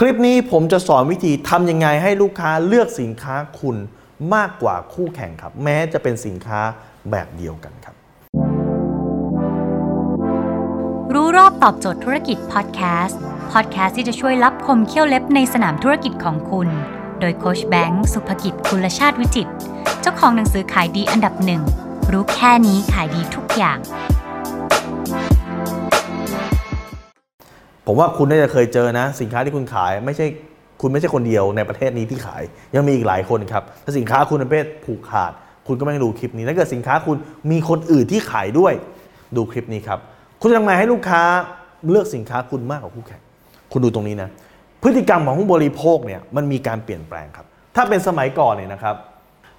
คลิปนี้ผมจะสอนวิธีทำยังไงให้ลูกค้าเลือกสินค้าคุณมากกว่าคู่แข่งครับ แม้จะเป็นสินค้าแบบเดียวกันครับ รู้รอบตอบโจทย์ธุรกิจพอดแคสต์พอดแคสต์ที่จะช่วยรับคมเขี้ยวเล็บในสนามธุรกิจของคุณ โดยโคชแบงค์สุภกิจคุณชาติวิจิต เจ้าของหนังสือขายดีอันดับหนึ่งรู้แค่นี้ขายดีทุกอย่าง ผมว่าคุณน่าจะเคยเจอนะ สินค้าที่คุณขายไม่ใช่คุณไม่ใช่คนเดียวในประเทศนี้ที่ขาย ยังมีอีกหลายคนครับถ้าสินค้าคุณประเภทผูกขาด คุณก็ไม่ต้องดูคลิปนี้ถ้าเกิดสินค้าคุณมีคนอื่นที่ขายด้วย ดูคลิปนี้ครับ คุณจะทำไงให้ลูกค้าเลือกสินค้าคุณมากกว่าคู่แข่งคุณดูตรงนี้นะพฤติกรรมของผู้บริโภคเนี่ยมันมีการเปลี่ยนแปลงครับ ถ้าเป็นสมัยก่อนเนี่ยนะครับ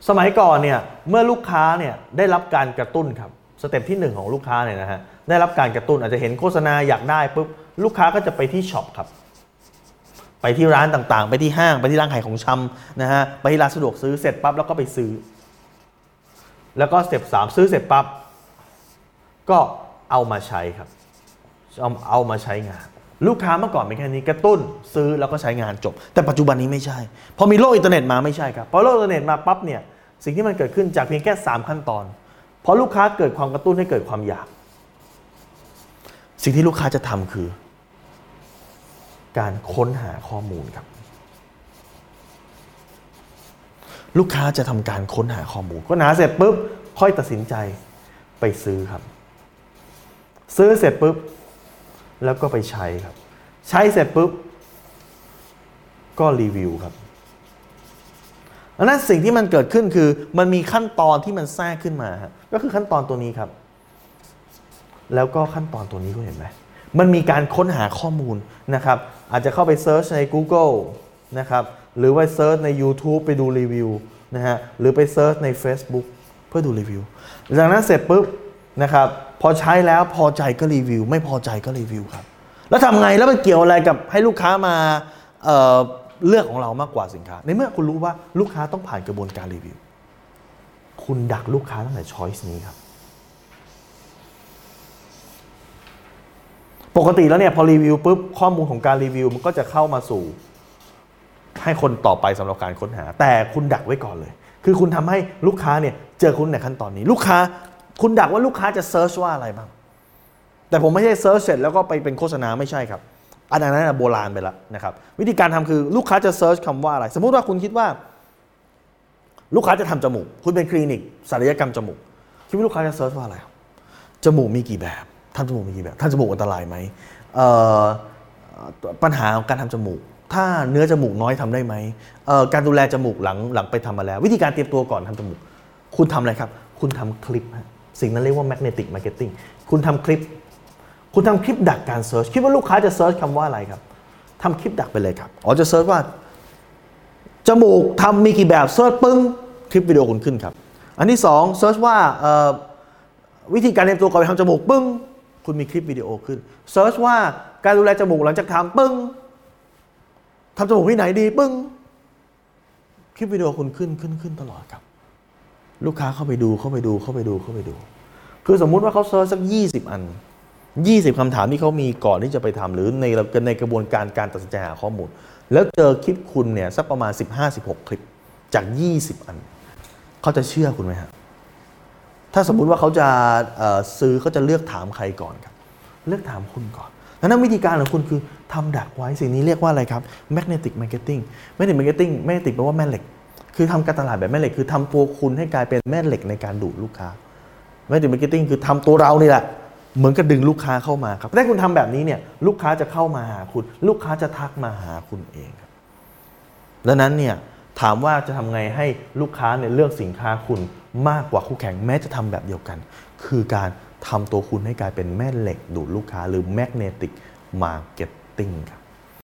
สมัยก่อนเนี่ยเมื่อลูกค้าเนี่ยได้รับการกระตุ้นครับstep ที่หนึ่งของลูกค้าเนี่ยนะฮะได้รับการกระตุ้นอาจจะเห็นโฆษณาอยากได้ปุ๊บ ลูกค้าก็จะไปที่ shop ครับ ไปที่ร้านต่างๆ ไปที่ห้าง ไปที่ร้านขายของชำนะฮะ ไปที่ร้านสะดวกซื้อเสร็จปั๊บแล้วก็ไปซื้อ แล้วก็ step สามซื้อเสร็จปั๊บก็เอามาใช้ครับ เอาเอามาใช้งาน ลูกค้าเมื่อก่อนเป็นแค่นี้กระตุ้นซื้อแล้วก็ใช้งานจบ แต่ปัจจุบันนี้ไม่ใช่ พอมีโลกอินเทอร์เน็ตมาไม่ใช่ครับ พอโลกอินเทอร์เน็ตมาปั๊บเนี่ยสิ่งที่มันเกิดขึ้นจากเพียงแค่ 3 ขั้นตอนพอลูกค้าเกิดความกระตุ้นให้เกิดความอยาก สิ่งที่ลูกค้าจะทำคือ การค้นหาข้อมูลครับ ลูกค้าจะทำการค้นหาข้อมูลค้นหาเสร็จปุ๊บค่อยตัดสินใจไปซื้อครับ ซื้อเสร็จปุ๊บแล้วก็ไปใช้ครับ ใช้เสร็จปุ๊บก็รีวิวครับดังนั้นสิ่งที่มันเกิดขึ้นคือมันมีขั้นตอนที่มันแทรกขึ้นมาก็คือขั้นตอนตัวนี้ครับ แล้วก็ขั้นตอนตัวนี้คุณเห็นไหมมันมีการค้นหาข้อมูลนะครับ อาจจะเข้าไป search ใน Google นะครับหรือว่า search ใน YouTube ไปดูรีวิวนะฮะหรือไป search ใน Facebook เพื่อดูรีวิวจากนั้นเสร็จปุ๊บนะครับพอใช้แล้วพอใจก็รีวิว ไม่พอใจก็รีวิวครับ แล้วทำไงแล้วมันเกี่ยวอะไรกับให้ลูกค้ามาเเลือกของเรามากกว่าสินค้า ในเมื่อคุณรู้ว่าลูกค้าต้องผ่านกระบวนการรีวิว คุณดักลูกค้าตั้งแต่ช้อยส์นี้ครับ ปกติแล้วเนี่ยพอรีวิวปุ๊บข้อมูลของการรีวิวมันก็จะเข้ามาสู่ ให้คนต่อไปสำหรับการค้นหา แต่คุณดักไว้ก่อนเลย คือคุณทำให้ลูกค้าเนี่ยเจอคุณในขั้นตอนนี้ ลูกค้า คุณดักว่าลูกค้าจะ search ว่าอะไรบ้าง แต่ผมไม่ใช่ search เสร็จแล้วก็ไปเป็นโฆษณาไม่ใช่ครับอันนั้นโบราณไปแล้วนะครับ วิธีการทำคือลูกค้าจะ search คำว่าอะไร สมมุติว่าคุณคิดว่า ลูกค้าจะทำจมูก คุณเป็นคลินิกศัลยกรรมจมูกคิดว่าลูกค้าจะ search ว่าอะไรจมูกมีกี่แบบ ทำจมูกมีกี่แบบทำจมูกอันตรายไหมปัญหาของการทำจมูก ถ้าเนื้อจมูกน้อยทำได้ไหมการดูแลจมูกหลังหลังไปทำมาแล้ว วิธีการเตรียมตัวก่อนทำจมูก คุณทำอะไรครับ คุณทำคลิปฮะสิ่งนั้นเรียกว่า magnetic marketing คุณทำคลิป คุณทำคลิปดักการ search คิดว่าลูกค้าจะ search คำว่าอะไรครับทำคลิปดักไปเลยครับอ๋อจะ search ว่าจมูกทำมีกี่แบบ search ปึ้งคลิปวิดีโอคุณขึ้นครับ อันที่สอง search ว่าวิธีการเตรียมตัวก่อนไปทำจมูกปึ้ง คุณมีคลิปวิดีโอขึ้น search ว่าการดูแลจมูกหลังจากทำปึ้งทำจมูกที่ไหนดีปึ้งคลิปวิดีโอคุณขึ้นขึ้นขึ้นตลอดครับ ลูกค้าเข้าไปดูเข้าไปดูเข้าไปดูเข้าไปดู คือสมมุติว่าเขาเซิร์ชสัก 20 อัน 20คำถามที่เขามีก่อนที่จะไปทำหรือในในกระบวนการการตัดสินใจหาข้อมูล แล้วเจอคลิปคุณเนี่ยสักประมาณ 15-16 คลิปจาก 20 อัน เขาจะเชื่อคุณไหมฮะ ถ้าสมมุติว่าเขาจะซื้อเขาจะเลือกถามใครก่อนครับ เลือกถามคุณก่อนดังนั้นวิธีการของคุณคือทำดักไว้สิ่งนี้เรียกว่าอะไรครับ magnetic marketing magnetic marketing magnetic แปลว่าแม่เหล็ก คือทำการตลาดแบบแม่เหล็ก คือทำตัวคุณให้กลายเป็นแม่เหล็กในการดูดลูกค้า magnetic marketing คือทำตัวเรานี่แหละเหมือนกับดึงลูกค้าเข้ามาครับถ้าคุณทำแบบนี้เนี่ยลูกค้าจะเข้ามาหาคุณ ลูกค้าจะทักมาหาคุณเองครับดังนั้นเนี่ยถามว่าจะทำไงให้ลูกค้าเนี่ยเลือกสินค้าคุณ มากกว่าคู่แข่งแม้จะทำแบบเดียวกัน คือการทำตัวคุณให้กลายเป็นแม่เหล็กดูดลูกค้าหรือ magnetic marketing ครับ